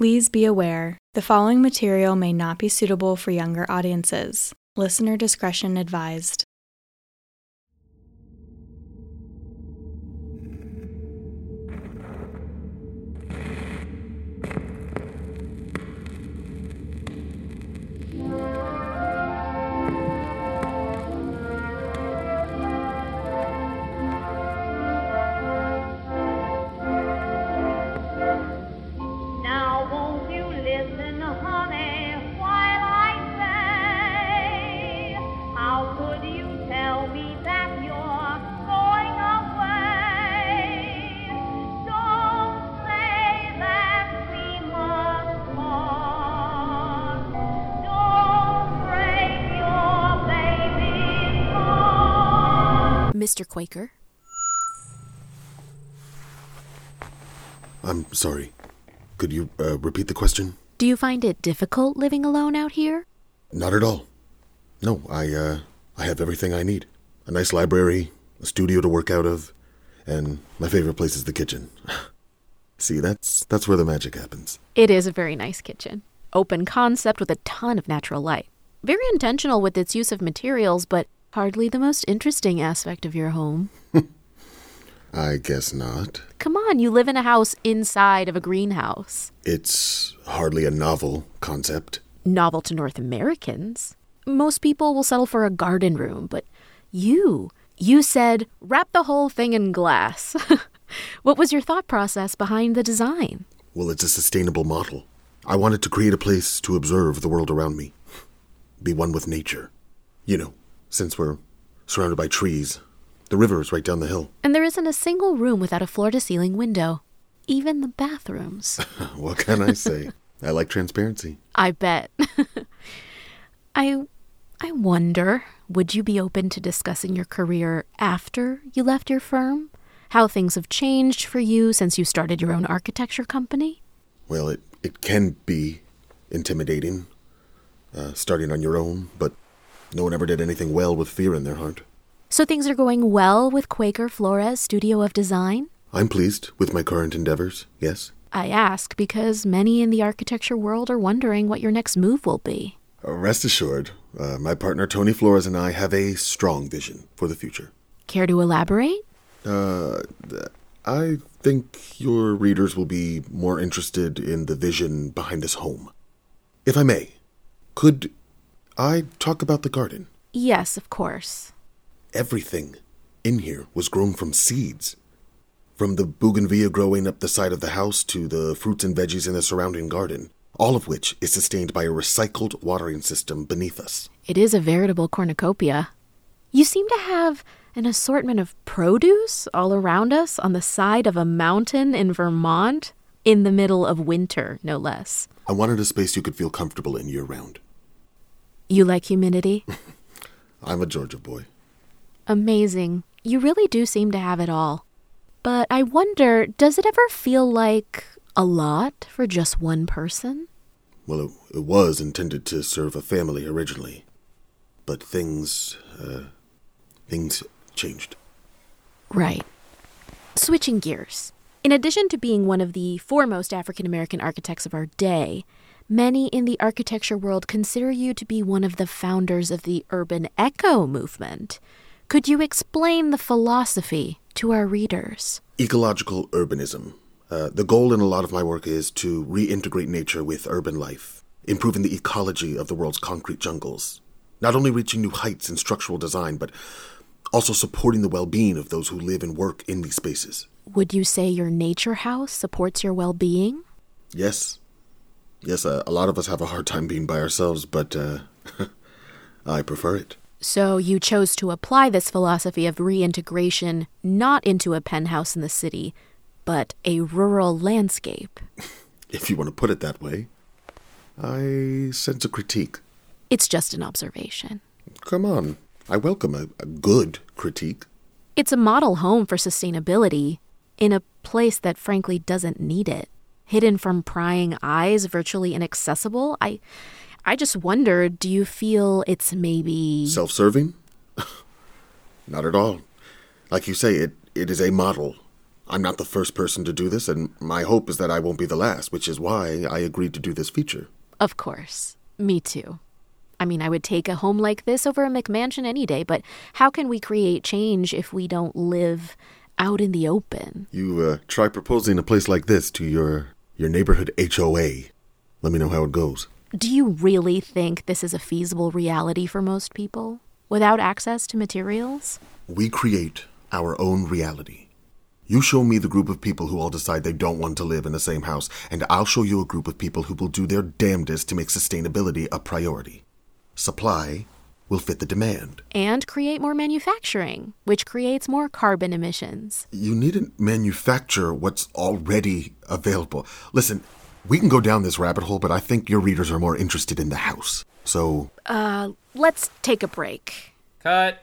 Please be aware the following material may not be suitable for younger audiences. Listener discretion advised. Mr. Quaker? I'm sorry. Could you uh, repeat the question? Do you find it difficult living alone out here? Not at all. No, I uh, I have everything I need. A nice library, a studio to work out of, and my favorite place is the kitchen. See, that's that's where the magic happens. It is a very nice kitchen. Open concept with a ton of natural light. Very intentional with its use of materials, but hardly the most interesting aspect of your home. I guess not. Come on, you live in a house inside of a greenhouse. It's hardly a novel concept. Novel to North Americans. Most people will settle for a garden room, but you, you said wrap the whole thing in glass. what was your thought process behind the design? Well, it's a sustainable model. I wanted to create a place to observe the world around me, be one with nature. You know, since we're surrounded by trees, the river is right down the hill. And there isn't a single room without a floor to ceiling window, even the bathrooms. what can I say? I like transparency. I bet. I I wonder, would you be open to discussing your career after you left your firm? How things have changed for you since you started your own architecture company? Well, it, it can be intimidating, uh, starting on your own, but no one ever did anything well with fear in their heart. So things are going well with Quaker Flores Studio of Design? I'm pleased with my current endeavors, yes. I ask because many in the architecture world are wondering what your next move will be. Uh, rest assured, uh, my partner Tony Flores and I have a strong vision for the future. Care to elaborate? Uh, I think your readers will be more interested in the vision behind this home. If I may, could I talk about the garden? Yes, of course. Everything in here was grown from seeds. From the bougainvillea growing up the side of the house to the fruits and veggies in the surrounding garden, all of which is sustained by a recycled watering system beneath us. It is a veritable cornucopia. You seem to have an assortment of produce all around us on the side of a mountain in Vermont, in the middle of winter, no less. I wanted a space you could feel comfortable in year round. You like humidity? I'm a Georgia boy. Amazing. You really do seem to have it all. But I wonder, does it ever feel like a lot for just one person? Well, it, it was intended to serve a family originally, but things, uh, things changed. Right. Switching gears. In addition to being one of the foremost African American architects of our day, many in the architecture world consider you to be one of the founders of the urban eco movement. Could you explain the philosophy to our readers? Ecological urbanism. Uh, the goal in a lot of my work is to reintegrate nature with urban life, improving the ecology of the world's concrete jungles. Not only reaching new heights in structural design, but also supporting the well being of those who live and work in these spaces. Would you say your nature house supports your well being? Yes. Yes, uh, a lot of us have a hard time being by ourselves, but uh, I prefer it. So you chose to apply this philosophy of reintegration not into a penthouse in the city, but a rural landscape. If you want to put it that way. I sense a critique. It's just an observation. Come on. I welcome a, a good critique. It's a model home for sustainability in a place that frankly doesn't need it. Hidden from prying eyes, virtually inaccessible. I I just wonder, do you feel it's maybe Self serving? Not at all. Like you say, it, it is a model I'm not the first person to do this, and my hope is that I won't be the last, which is why I agreed to do this feature. Of course. Me too. I mean, I would take a home like this over a McMansion any day, but how can we create change if we don't live out in the open? You uh, try proposing a place like this to your your neighborhood HOA. Let me know how it goes. Do you really think this is a feasible reality for most people without access to materials? We create our own reality. You show me the group of people who all decide they don't want to live in the same house, and I'll show you a group of people who will do their damnedest to make sustainability a priority. Supply will fit the demand. And create more manufacturing, which creates more carbon emissions. You needn't manufacture what's already available. Listen, we can go down this rabbit hole, but I think your readers are more interested in the house. So, Uh, let's take a break. Cut.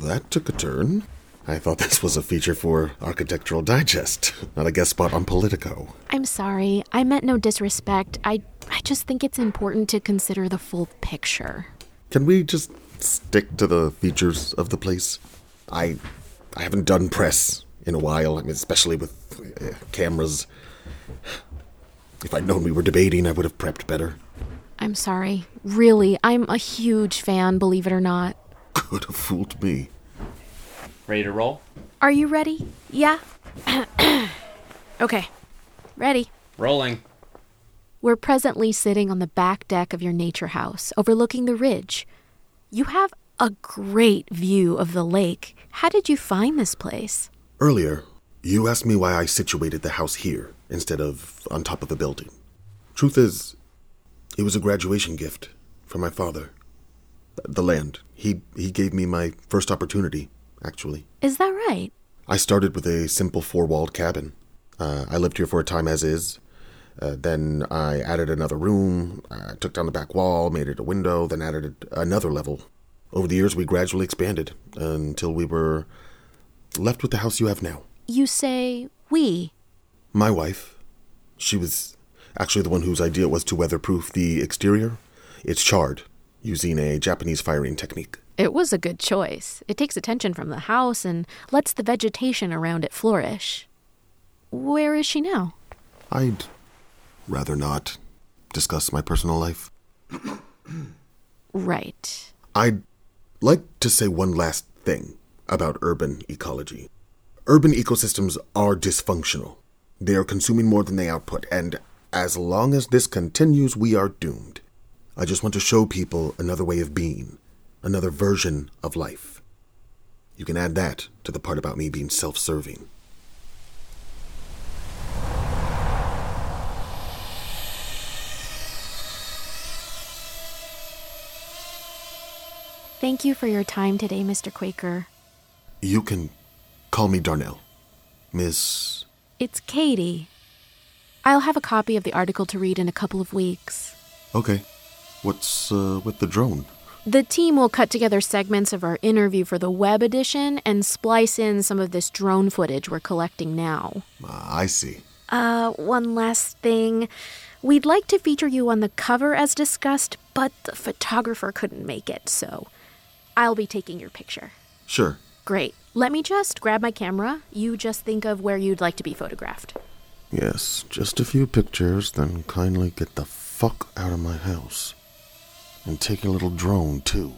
that took a turn. I thought this was a feature for Architectural Digest, not a guest spot on Politico. I'm sorry. I meant no disrespect. I I just think it's important to consider the full picture. Can we just stick to the features of the place? I I haven't done press in a while, I mean, especially with uh, cameras. If I'd known we were debating, I would have prepped better. I'm sorry. Really, I'm a huge fan, believe it or not. Could have fooled me. Ready to roll? Are you ready? Yeah? okay. Ready. Rolling. We're presently sitting on the back deck of your nature house, overlooking the ridge. You have a great view of the lake. How did you find this place? Earlier, you asked me why I situated the house here instead of on top of a building. Truth is, it was a graduation gift from my father. The land. He he gave me my first opportunity, actually. Is that right? I started with a simple four-walled cabin. Uh, I lived here for a time as is. Uh, then I added another room. I took down the back wall, made it a window, then added another level. Over the years, we gradually expanded until we were left with the house you have now. You say we. My wife, she was actually the one whose idea it was to weatherproof the exterior. It's charred using a Japanese firing technique. It was a good choice. It takes attention from the house and lets the vegetation around it flourish. Where is she now? I'd rather not discuss my personal life. Right. I'd like to say one last thing about urban ecology. Urban ecosystems are dysfunctional. They are consuming more than they output, and as long as this continues, we are doomed. I just want to show people another way of being, another version of life. You can add that to the part about me being self serving. Thank you for your time today, Mr. Quaker. You can call me Darnell. Miss. It's Katie. I'll have a copy of the article to read in a couple of weeks. Okay. What's uh, with the drone? The team will cut together segments of our interview for the web edition and splice in some of this drone footage we're collecting now. Ah, I see. Uh, one last thing. We'd like to feature you on the cover as discussed, but the photographer couldn't make it, so I'll be taking your picture. Sure. Great. Let me just grab my camera. You just think of where you'd like to be photographed. Yes, just a few pictures, then kindly get the fuck out of my house. And take a little drone, too.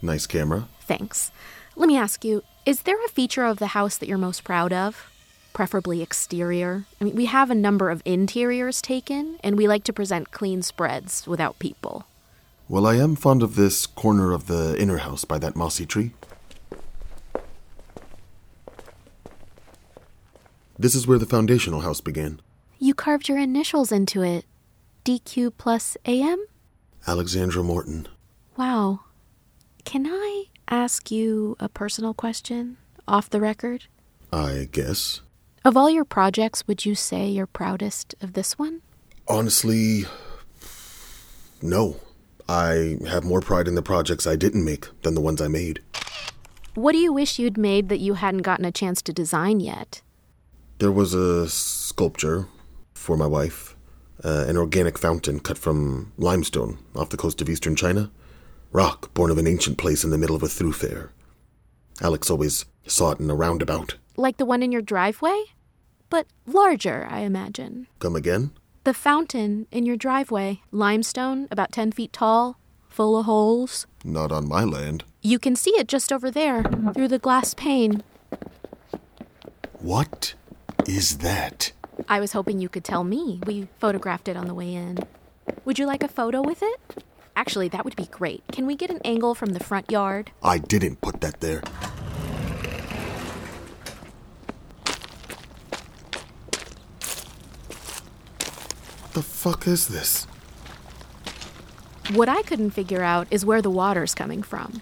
Nice camera. Thanks. Let me ask you is there a feature of the house that you're most proud of? Preferably exterior. I mean, we have a number of interiors taken, and we like to present clean spreads without people. Well, I am fond of this corner of the inner house by that mossy tree. This is where the foundational house began. You carved your initials into it. DQ plus AM? Alexandra Morton. Wow. Can I ask you a personal question off the record? I guess. Of all your projects, would you say you're proudest of this one? Honestly, no. I have more pride in the projects I didn't make than the ones I made. What do you wish you'd made that you hadn't gotten a chance to design yet? There was a sculpture for my wife, uh, an organic fountain cut from limestone off the coast of eastern China, rock born of an ancient place in the middle of a thoroughfare. Alex always saw it in a roundabout. Like the one in your driveway? But larger, I imagine. Come again? The fountain in your driveway, limestone, about 10 feet tall, full of holes. Not on my land. You can see it just over there, through the glass pane. What is that? I was hoping you could tell me. We photographed it on the way in. Would you like a photo with it? Actually, that would be great. Can we get an angle from the front yard? I didn't put that there. The fuck is this? What I couldn't figure out is where the water's coming from.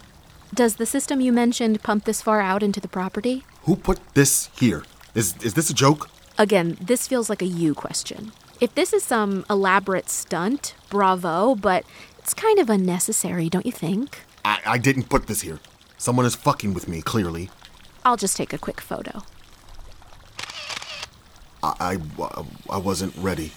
Does the system you mentioned pump this far out into the property? Who put this here? Is is this a joke? Again, this feels like a you question. If this is some elaborate stunt, bravo, but it's kind of unnecessary, don't you think? I, I didn't put this here. Someone is fucking with me, clearly. I'll just take a quick photo. I, I, I wasn't ready.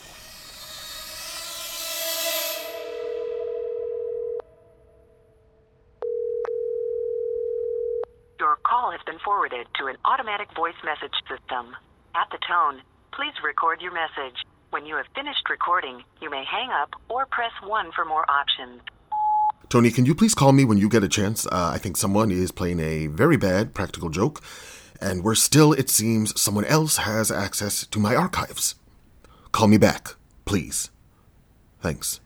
Been forwarded to an automatic voice message system. At the tone, please record your message. When you have finished recording, you may hang up or press 1 for more options. Tony, can you please call me when you get a chance? Uh, I think someone is playing a very bad practical joke, and where still, it seems, someone else has access to my archives. Call me back, please. Thanks.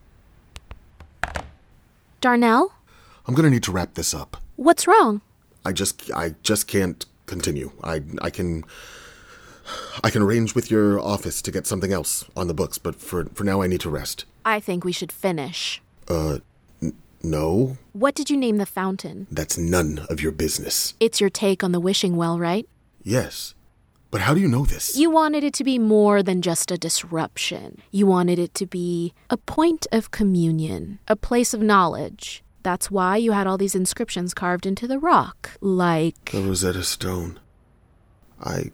Darnell? I'm gonna need to wrap this up. What's wrong? I just, I just can't continue. I, I can, I can arrange with your office to get something else on the books, but for, for now, I need to rest. I think we should finish. Uh, n- no, What did you name the fountain? that's none of your business. It's your take on the wishing well, right? Yes, but how do you know this? You wanted it to be more than just a disruption. You wanted it to be a point of communion, a place of knowledge. That's why you had all these inscriptions carved into the rock, like. The Rosetta Stone. I.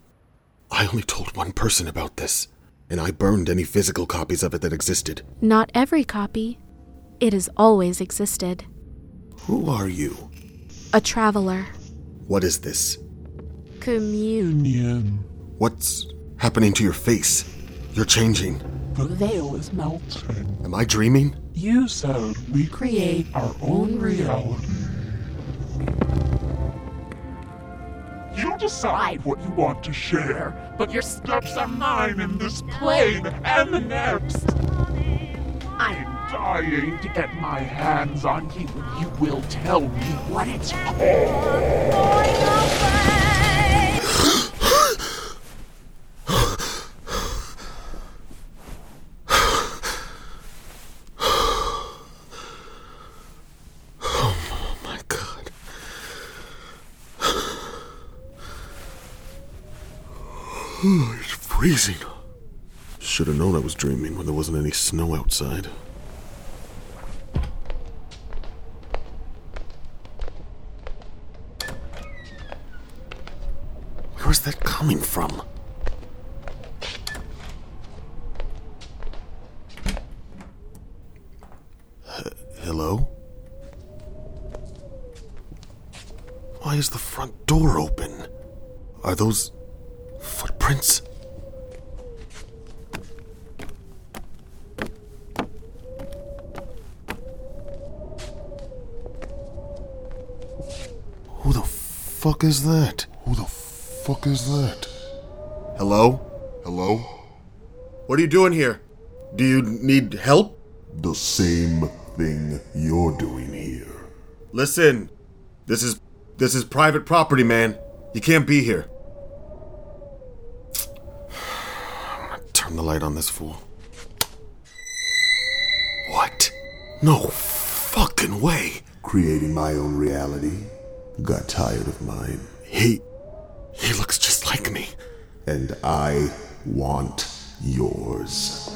I only told one person about this, and I burned any physical copies of it that existed. Not every copy. It has always existed. Who are you? A traveler. What is this? Communion. What's happening to your face? You're changing. The veil is melting. Am I dreaming? You said we create our own reality. You decide what you want to share, but your steps are mine in this plane and the next. I am dying to get my hands on you. You will tell me what it's called. Going away. Oh my god. it's freezing. Should have known I was dreaming when there wasn't any snow outside. Where's that coming from? H- hello? Why is the front door open? Are those footprints? Who the fuck is that? Who the fuck is that? Hello? Hello? What are you doing here? Do you need help? The same thing you're doing here. Listen, this is this is private property, man. You can't be here. I'm gonna turn the light on this fool. What? No fucking way. Creating my own reality. Got tired of mine. He he looks just like me. And I want yours.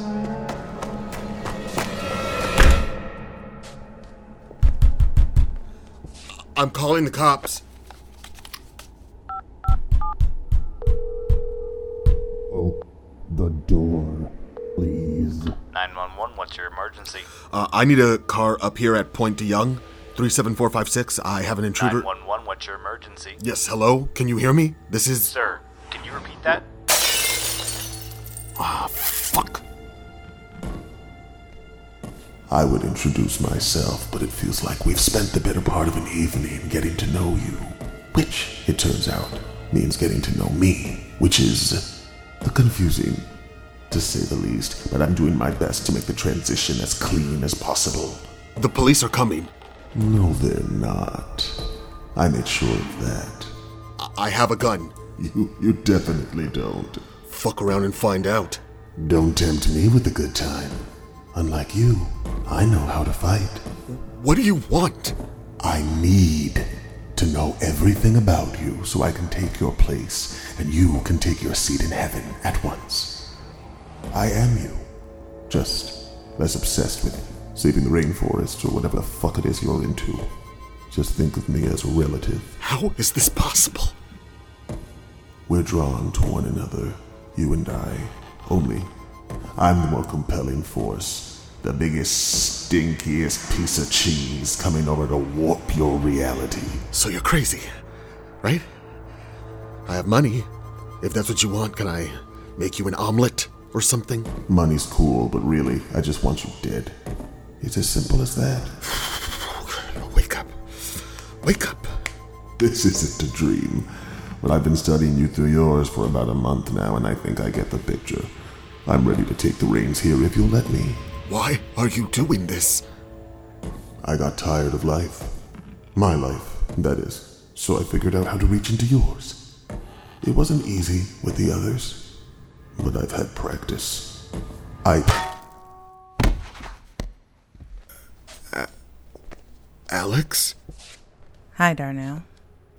I'm calling the cops. Oh, the door, please. 911, what's your emergency? Uh, I need a car up here at Point de Young, 37456. I have an intruder. 911, what's what's your emergency? Yes, hello? Can you hear me? This is. Sir, can you repeat that? Ah, fuck. I would introduce myself, but it feels like we've spent the better part of an evening getting to know you. Which, it turns out, means getting to know me, which is the confusing, to say the least, but I'm doing my best to make the transition as clean as possible. The police are coming. No, they're not. I made sure of that. I, have a gun. You, you definitely don't. Fuck around and find out. Don't tempt me with a good time. Unlike you, I know how to fight. What do you want? I need to know everything about you so I can take your place and you can take your seat in heaven at once. I am you, just less obsessed with saving the rainforest or whatever the fuck it is you're into. Just think of me as a relative. How is this possible? We're drawn to one another, you and I. Only, I'm the more compelling force, the biggest, stinkiest piece of cheese coming over to warp your reality. So you're crazy, right? I have money. If that's what you want, can I make you an omelet or something? Money's cool, but really, I just want you dead. It's as simple as that. Wake up. This isn't a dream. But I've been studying you through yours for about a month now, and I think I get the picture. I'm ready to take the reins here if you'll let me. Why are you doing this? I got tired of life. My life, that is. So I figured out how to reach into yours. It wasn't easy with the others, but I've had practice. I. Alex? Hi, Darnell.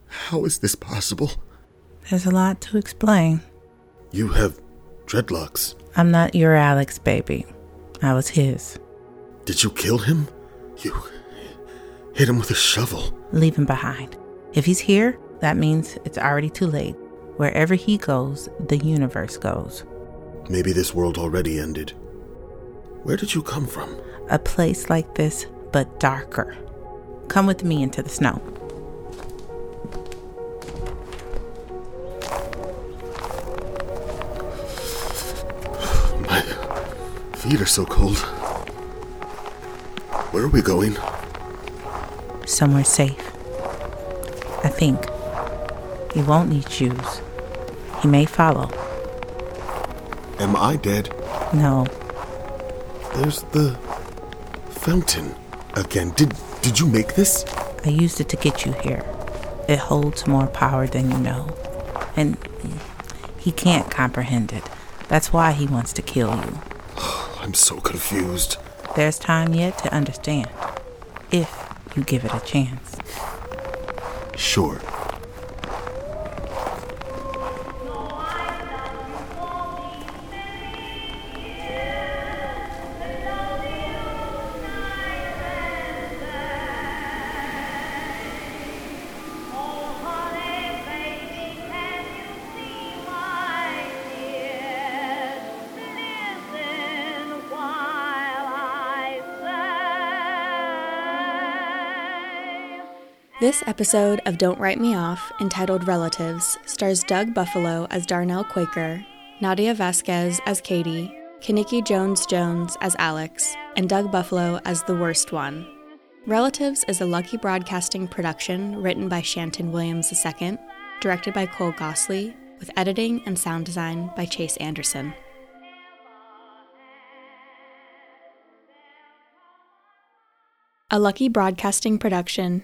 How is this possible? There's a lot to explain. You have dreadlocks. I'm not your Alex, baby. I was his. Did you kill him? You hit him with a shovel. Leave him behind. If he's here, that means it's already too late. Wherever he goes, the universe goes. Maybe this world already ended. Where did you come from? A place like this, but darker. Come with me into the snow. Feet are so cold. Where are we going? Somewhere safe. I think. He won't need shoes. He may follow. Am I dead? No, There's the fountain again. Did did you make this? I used it to get you here. It holds more power than you know. And he can't comprehend it. That's why he wants to kill you. I'm so confused. There's time yet to understand. If you give it a chance. Sure. This episode of Don't Write Me Off, entitled Relatives, stars Doug Buffalo as Darnell Quaker, Nadia Vasquez as Katie, Kaniki Jones Jones as Alex, and Doug Buffalo as the worst one. Relatives is a Lucky Broadcasting production written by Shanton Williams II, directed by Cole Gosley, with editing and sound design by Chase Anderson. A Lucky Broadcasting production